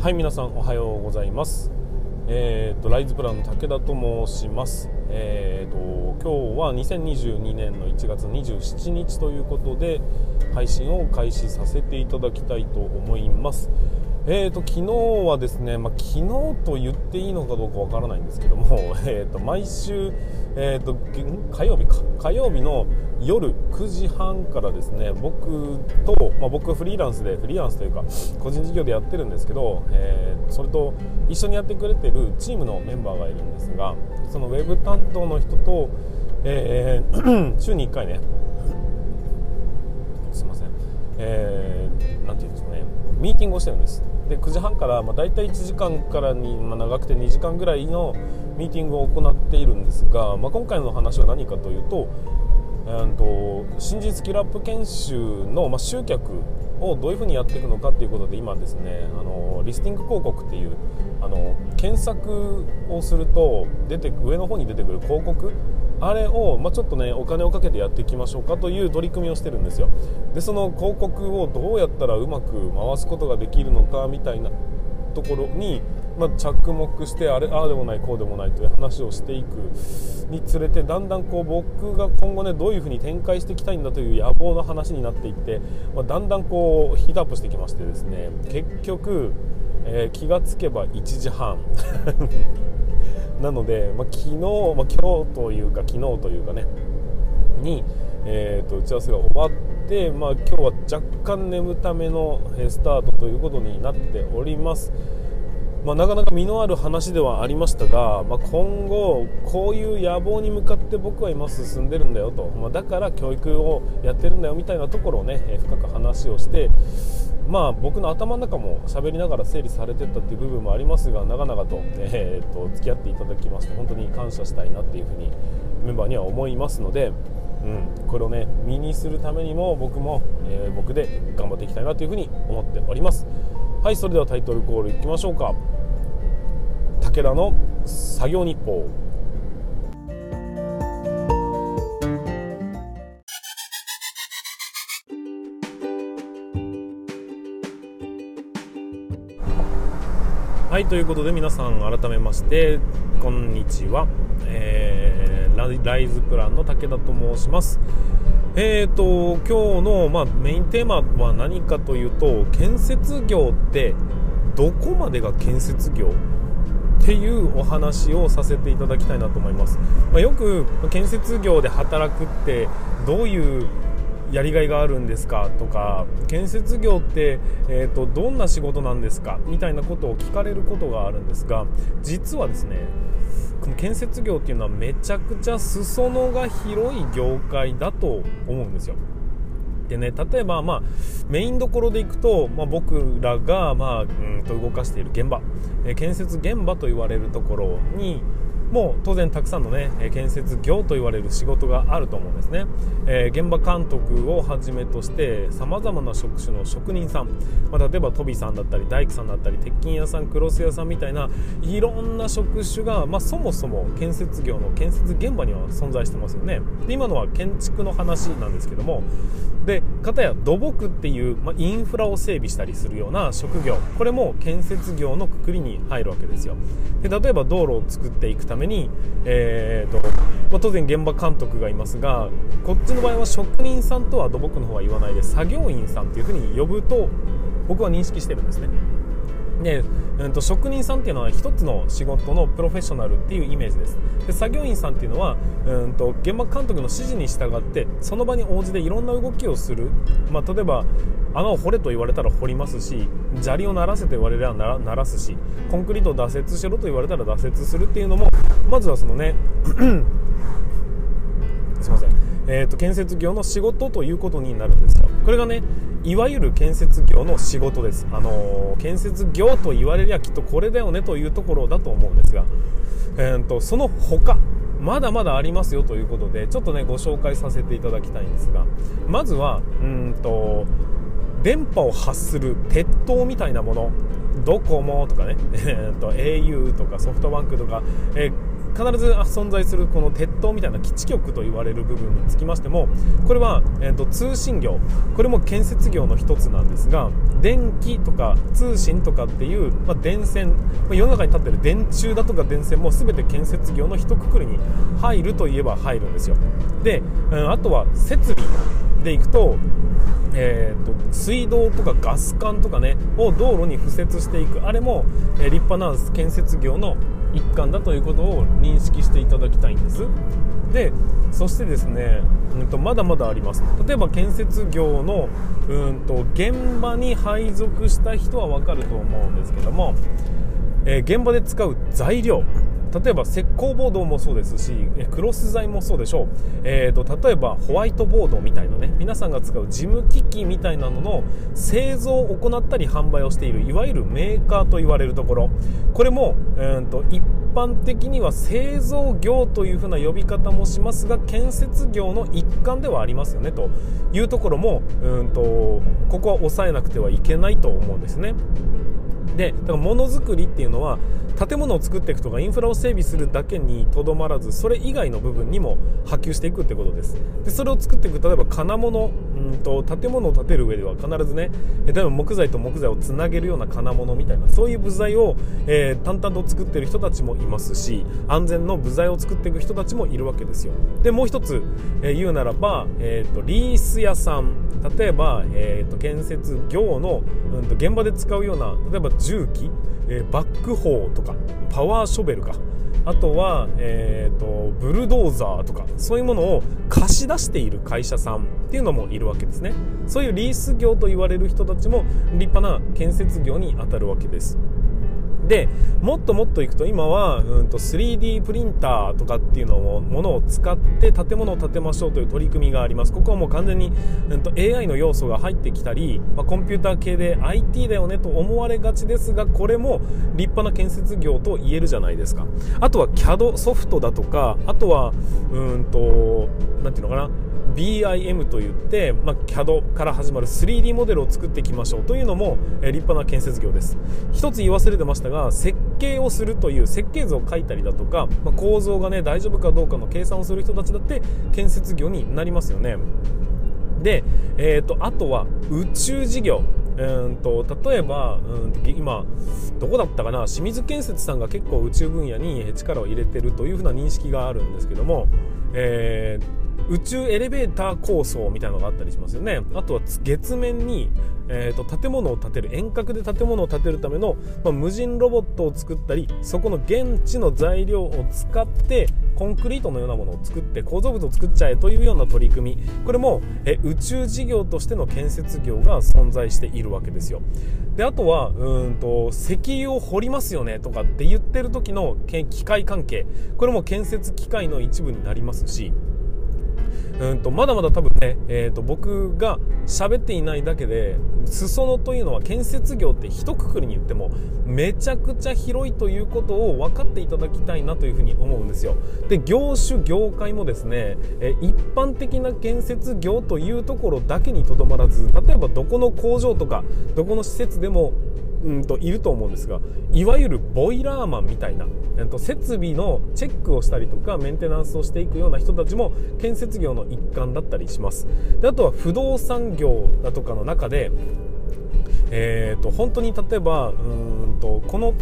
はい皆さんおはようございます。えーと、ライズプランの武田と申します。えーと今日は2022年の1月27日ということで配信を開始させていただきたいと思います。えーと、昨日はですね、まあ、昨日と言っていいのかどうかわからないんですけども、えーと、毎週、えーと、火曜日か火曜日の夜9時半からですね僕と、まあ、僕はフリーランスでフリーランスというか個人事業でやってるんですけど、えー、それと一緒にやってくれてるチームのメンバーがいるんですがそのウェブ担当の人と、えー、週に1回ねすいません、えー、なんていうんですかねミーティングをしてるんです。で9時半から、まあ、大体1時間からに、まあ、長くて2時間ぐらいのミーティングを行っているんですが、まあ、今回の話は何かというと,、えーと、新人スキルアップ研修の、まあ、集客をどういうふうにやっていくのかということで今ですねあのリスティング広告っていうあの検索をすると出て上の方に出てくる広告？あれを、まあ、ちょっとねお金をかけてやっていきましょうかという取り組みをしてるんですよ。でその広告をどうやったらうまく回すことができるのかみたいなところに、まあ、着目してあれああでもないこうでもないという話をしていくにつれてだんだんこう僕が今後ねどういうふうに展開していきたいんだという野望の話になっていって、まあ、だんだんこうヒートアップしてきましてですね結局、えー、気がつけば1時半 なので、まあ、昨日、まあ、今日というか昨日というかねに、えーと、打ち合わせが終わって、まあ、今日は若干眠ためのスタートということになっております。まあ、なかなか実のある話ではありましたが、まあ、今後、こういう野望に向かって僕は今進んでるんだよと、まあ、だから教育をやってるんだよみたいなところをね深く話をしてまあ僕の頭の中も喋りながら整理されてったっていう部分もありますが長々と,、えー、と付き合っていただきまして本当に感謝したいなっていうふうにメンバーには思いますので、うん、これをね身にするためにも僕も、えー、僕で頑張っていきたいなというふうに思っております。はいそれではタイトルコールいきましょうか。武田の作業日報。はいということで皆さん改めましてこんにちは、えー、ライズプランの武田と申します。えーと今日の、まあ、メインテーマは何かというと建設業ってどこまでが建設業っていうお話をさせていただきたいなと思います、まあ、よく建設業で働くってどういうやりがいがあるんですかとか建設業って、えーと、どんな仕事なんですかみたいなことを聞かれることがあるんですが実はですね建設業っていうのはめちゃくちゃ裾野が広い業界だと思うんですよ。でね、例えば、まあ、メインどころでいくと、まあ、僕らが、まあ、うんと動かしている現場、え建設現場と言われるところに、もう当然たくさんのね建設業と言われる仕事があると思うんですね、えー、現場監督をはじめとしてさまざまな職種の職人さん、まあ、例えばトビさんだったり大工さんだったり鉄筋屋さんクロス屋さんみたいないろんな職種が、まあ、そもそも建設業の建設現場には存在してますよね。で今のは建築の話なんですけどもで片や土木っていう、まあ、インフラを整備したりするような職業これも建設業のくくりに入るわけですよ。で例えば道路を作っていくためめに、えーとまあ、当然現場監督がいますがこっちの場合は職人さんとは土木の方は言わないで作業員さんというふうに呼ぶと僕は認識してるんですね。で、うん、と職人さんっていうのは一つの仕事のプロフェッショナルっていうイメージです。で作業員さんっていうのは、うんと、現場監督の指示に従ってその場に応じていろんな動きをする、まあ、例えば穴を掘れと言われたら掘りますし砂利を鳴らせと言われれば鳴らすしコンクリートを脱雪しろと言われたら脱雪するっていうのもまずはそのね すいません、えーと建設業の仕事ということになるんですよ。これがねいわゆる建設業の仕事です、あのー、建設業と言われりゃきっとこれだよねというところだと思うんですが、えーと、その他まだまだありますよということでちょっとねご紹介させていただきたいんですがまずはうんと電波を発する鉄塔みたいなもの。ドコモとかね、えーと、au とかソフトバンクとか、えー必ず存在するこの鉄塔みたいな基地局と言われる部分につきましてもこれは、えーと、通信業これも建設業の一つなんですが電気とか通信とかっていう、まあ、電線、まあ、世の中に立ってる電柱だとか電線も全て建設業の一括りに入るといえば入るんですよ。で、うん、あとは設備。でいくとえーと、水道とかガス管とかねを道路に敷設していく。あれも、えー、立派な建設業の一環だということを認識していただきたいんです。でそしてですね、うんと、まだまだあります。例えば建設業のうんと現場に配属した人は分かると思うんですけども、えー、現場で使う材料。例えば石膏ボードもそうですしクロス材もそうでしょう、えーと、例えばホワイトボードみたいなね皆さんが使う事務機器みたいなのの製造を行ったり販売をしているいわゆるメーカーと言われるところこれも、えーと、一般的には製造業というふうな呼び方もしますが建設業の一環ではありますよねというところもうんとここは抑えなくてはいけないと思うんですね。でだからものづくりっていうのは建物を作っていくとかインフラを整備するだけにとどまらずそれ以外の部分にも波及していくってことです。でそれを作っていく例えば金物うんと建物を建てる上では必ずね例えば木材と木材をつなげるような金物みたいなそういう部材を、えー、淡々と作ってる人たちもいますし安全の部材を作っていく人たちもいるわけですよ。でもう一つ、えー、言うならば、えーと、リース屋さん。例えば、えーと、建設業の、うんと現場で使うような例えば重機えー、バックホーとかパワーショベルか。あとは、えーと、ブルドーザーとかそういうものを貸し出している会社さんっていうのもいるわけですね。そういうリース業と言われる人たちも立派な建設業に当たるわけです。でもっともっといくと今は、うんと、3D プリンターとかっていうのをものを使って建物を建てましょうという取り組みがあります。ここはもう完全に、うんと、AI の要素が入ってきたり、まあ、コンピューター系で IT だよねと思われがちですがこれも立派な建設業と言えるじゃないですか。あとは CAD ソフトだとかあとはうんと何ていうのかな BIM といって、まあ、CAD から始まる 3D モデルを作っていきましょうというのも、え立派な建設業です。一つ言い忘れてましたが設計をするという設計図を書いたりだとか、まあ、構造がね大丈夫かどうかの計算をする人たちだって建設業になりますよね。で、えーと、あとは宇宙事業。うんと例えばうん今どこだったかな？清水建設さんが結構宇宙分野に力を入れてるというふうな認識があるんですけども、えー宇宙エレベーター構想みたいなのがあったりしますよね。あとは月面に、えーと、建物を建てる遠隔で建物を建てるための、まあ、無人ロボットを作ったりそこの現地の材料を使ってコンクリートのようなものを作って構造物を作っちゃえというような取り組み。これもえ宇宙事業としての建設業が存在しているわけですよ。であとはうんと石油を掘りますよねとかって言ってる時の機械関係。これも建設機械の一部になりますしうんとまだまだ多分ね、えーと、僕が喋っていないだけで裾野というのは建設業って一括りに言ってもめちゃくちゃ広いということを分かっていただきたいなというふうに思うんですよ。で業種業界もですね、え一般的な建設業というところだけにとどまらず例えばどこの工場とかどこの施設でもうんといると思うんですがいわゆるボイラーマンみたいな、えと設備のチェックをしたりとかメンテナンスをしていくような人たちも建設業の一環だったりします。であとは不動産業だとかの中でえーと、本当に例えばうんとこの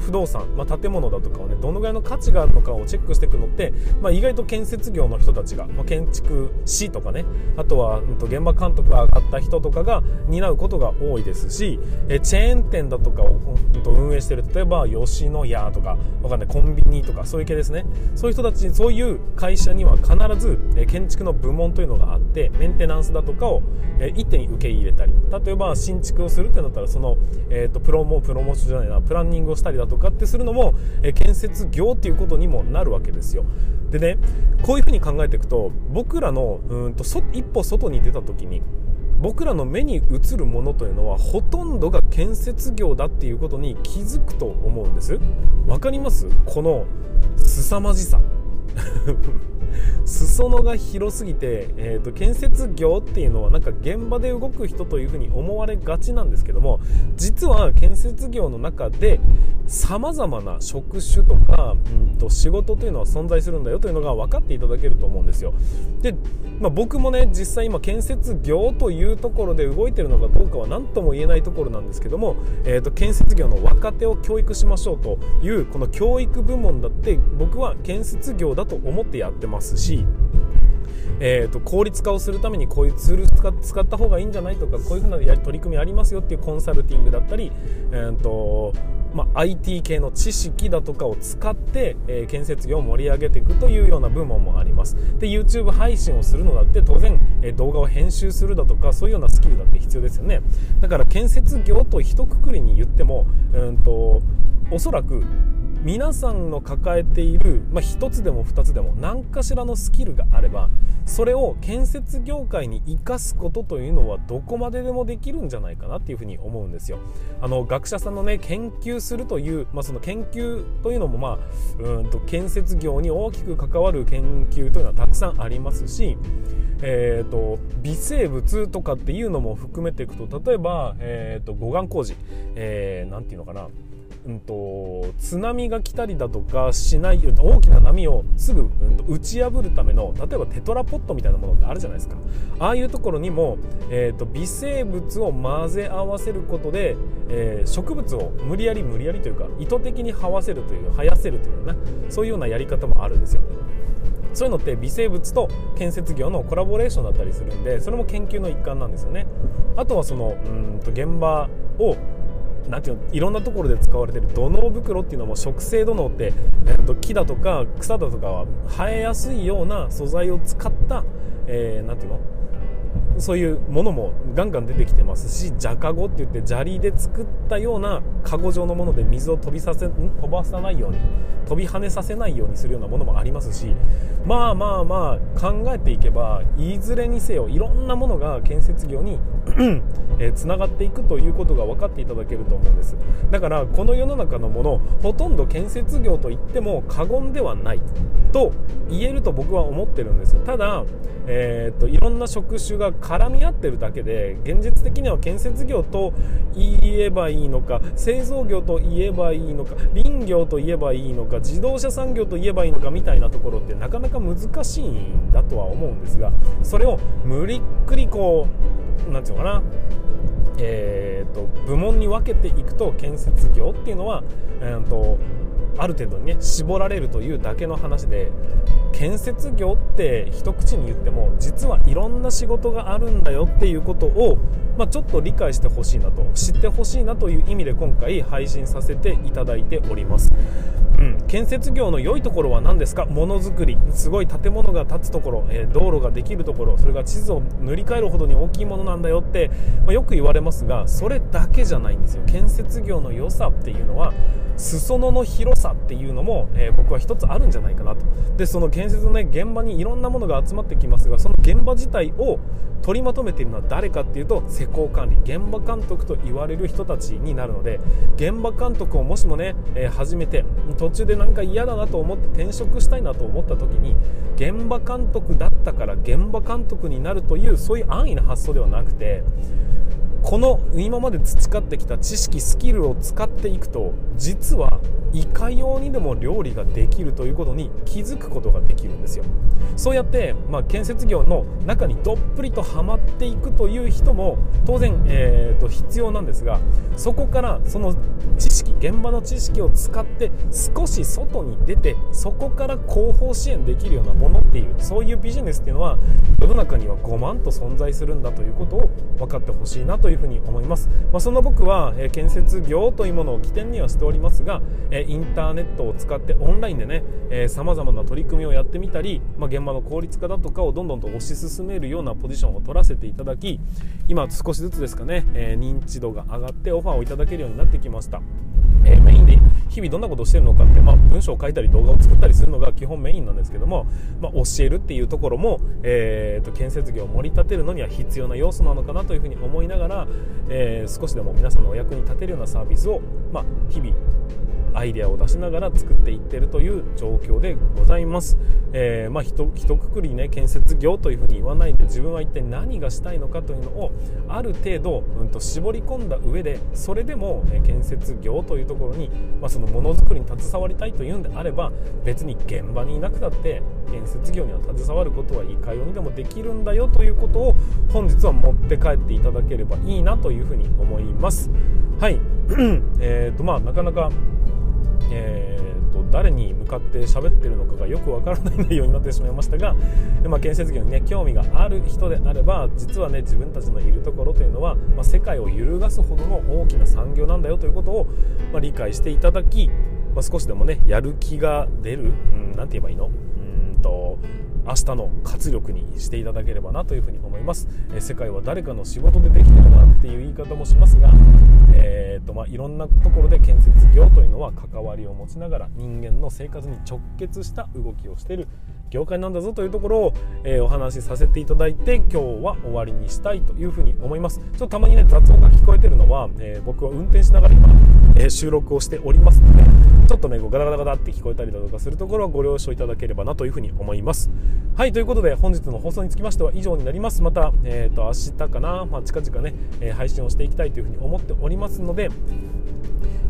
不動産、まあ、建物だとかをねどのぐらいの価値があるのかをチェックしていくのって、まあ、意外と建設業の人たちが、まあ、建築士とかねあとは、うん、と現場監督が上がった人とかが担うことが多いですしえチェーン店だとかを、うん、と運営してる例えば吉野家とかわかんないコンビニとかそういう系ですね。そういう人たちそういう会社には必ずえ建築の部門というのがあってメンテナンスだとかをえ一手に受け入れたり例えば新築をするってなったらその、えーと、とプロモプロモーションじゃないなプランニングをしたりだとかとかってするのも、え建設業っていうことにもなるわけですよ。でねこういうふうに考えていくと僕らのうんと一歩外に出た時に僕らの目に映るものというのはほとんどが建設業だっていうことに気づくと思うんです。わかります？この凄まじさ。裾野が広すぎて、えーと、建設業っていうのはなんか現場で動く人というふうに思われがちなんですけども実は建設業の中でさまざまな職種とか、うんと、仕事というのは存在するんだよというのが分かっていただけると思うんですよ。で、まあ、僕もね実際今建設業というところで動いてるのかどうかは何とも言えないところなんですけども、えーと、建設業の若手を教育しましょうというこの教育部門だって僕は建設業だと思ってやってます。しえーと、効率化をするためにこういうツール使使った方がいいんじゃないとかこういうふうな取り組みありますよっていうコンサルティングだったり、えーとまあ、IT 系の知識だとかを使って、えー、建設業を盛り上げていくというような部門もあります。で YouTube 配信をするのだって当然、えー、動画を編集するだとかそういうようなスキルだって必要ですよね。だから建設業と一括りに言ってもうんとおそらく皆さんの抱えている、まあ、1つでも2つでも何かしらのスキルがあればそれを建設業界に生かすことというのはどこまででもできるんじゃないかなっていうふうに思うんですよ。あの学者さんのね研究するという、まあ、その研究というのも、まあ、うんと建設業に大きく関わる研究というのはたくさんありますしえーと、微生物とかっていうのも含めていくと例えば、えーと、護岸工事、えー、ていうのかなうんと、津波が来たりだとかしない大きな波をすぐ、うん、と打ち破るための例えばテトラポットみたいなものってあるじゃないですか。ああいうところにも、えーと、微生物を混ぜ合わせることで、えー、植物を無理やり無理やりというか意図的に這わせるという生やせるというなそういうようなやり方もあるんですよ。そういうのって微生物と建設業のコラボレーションだったりするんでそれも研究の一環なんですよね。あとはそのうんと現場をなんていうのいろんなところで使われてる土のう袋っていうのも植生土のうって、えー、と木だとか草だとかは生えやすいような素材を使った、えー、なんていうの？そういうものもガンガン出てきてますしジャカゴって言って砂利で作ったようなカゴ状のもので水を飛びさせ飛ばさないように飛び跳ねさせないようにするようなものもありますしまあまあまあ考えていけばいずれにせよいろんなものが建設業に えー、つながっていくということが分かっていただけると思うんです。だからこの世の中のものほとんど建設業といっても過言ではないと言えると僕は思ってるんですただ、えーと、いろんな職種が絡み合ってるだけで現実的には建設業と言えばいいのか製造業と言えばいいのか林業と言えばいいのか自動車産業と言えばいいのかみたいなところってなかなか難しいんだとは思うんですがそれを無理っくりこう何て言うのかなえーと、部門に分けていくと建設業っていうのは、えーとある程度にね絞られるというだけの話で建設業って一口に言っても実はいろんな仕事があるんだよっていうことを、まあ、ちょっと理解してほしいなと知ってほしいなという意味で今回配信させていただいております、うん、建設業の良いところは何ですか？ものづくりすごい建物が建つところ、えー、道路ができるところ。それが地図を塗り替えるほどに大きいものなんだよって、まあ、よく言われますがそれだけじゃないんですよ。建設業の良さっていうのは裾野の広さっていうのも、えー、僕は一つあるんじゃないかなと。でその建設の、ね、現場にいろんなものが集まってきますがその現場自体を取りまとめているのは誰かっていうと施工管理現場監督と言われる人たちになるので現場監督をもしもね、えー、始めて途中でなんか嫌だなと思って転職したいなと思った時に現場監督だったから現場監督になるというそういう安易な発想ではなくてこの今まで培ってきた知識スキルを使っていくと実はいかようにでも料理ができるということに気づくことができるんですよ。そうやって、まあ、建設業の中にどっぷりとはまっていくという人も当然、えーと、必要なんですがそこからその知識現場の知識を使って少し外に出てそこから後方支援できるようなものっていうそういうビジネスっていうのは世の中には5万と存在するんだということを分かってほしいなというふうに思います、まあ、そんな僕は、え、建設業というものを起点にはしておりますが、えインターネットを使ってオンラインでねさまざまな取り組みをやってみたり、まあ、現場の効率化だとかをどんどんと推し進めるようなポジションを取らせていただき今少しずつですかね、え、認知度が上がってオファーをいただけるようになってきました、え、メインで日々どんなことをしてるのかって、まあ、文章を書いたり動画を作ったりするのが基本メインなんですけども、まあ、教えるっていうところも、えーと、建設業を盛り立てるのには必要な要素なのかなというふうに思いながら、えー、少しでも皆さんのお役に立てるようなサービスを、まあ、日々アイデアを出しながら作っていってるという状況でございます、えー、まあ、ひとひとくくりね建設業というふうに言わないで自分は一体何がしたいのかというのをある程度、うんと、絞り込んだ上でそれでも、え建設業というところに、まあ、そのものづくりに携わりたいというんであれば別に現場にいなくたって建設業には携わることはいかようにでもできるんだよということを本日は持って帰っていただければいいなというふうに思います。はい。えーとまあなかなかえーと、誰に向かって喋ってるのかがよくわからない内容になってしまいましたが、まあ、建設業にね興味がある人であれば実はね自分たちのいるところというのは、まあ、世界を揺るがすほどの大きな産業なんだよということを、まあ、理解していただき、ま少しでもねやる気が出る何、ん、て言えばいいの？うんと明日の活力にしていただければなというふうに思います、え世界は誰かの仕事でできてるなっていう言い方もしますが、えーとまあ、いろんなところで建設業というのは関わりを持ちながら人間の生活に直結した動きをしている業界なんだぞというところを、えー、お話しさせていただいて今日は終わりにしたいというふうに思います。ちょっとたまにね雑音が聞こえてるのは、えー、僕は運転しながら今、えー、収録をしておりますのでちょっとねガタガタガタって聞こえたりだとかするところはご了承いただければなというふうに思います。はいということで本日の放送につきましては以上になります。また、えーと、明日かな、まあ、近々ね、え配信をしていきたいというふうに思っておりますので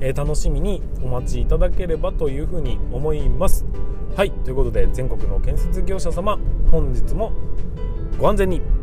え、楽しみにお待ちいただければというふうに思います。はいということで全国の建設業者様本日もご安全に。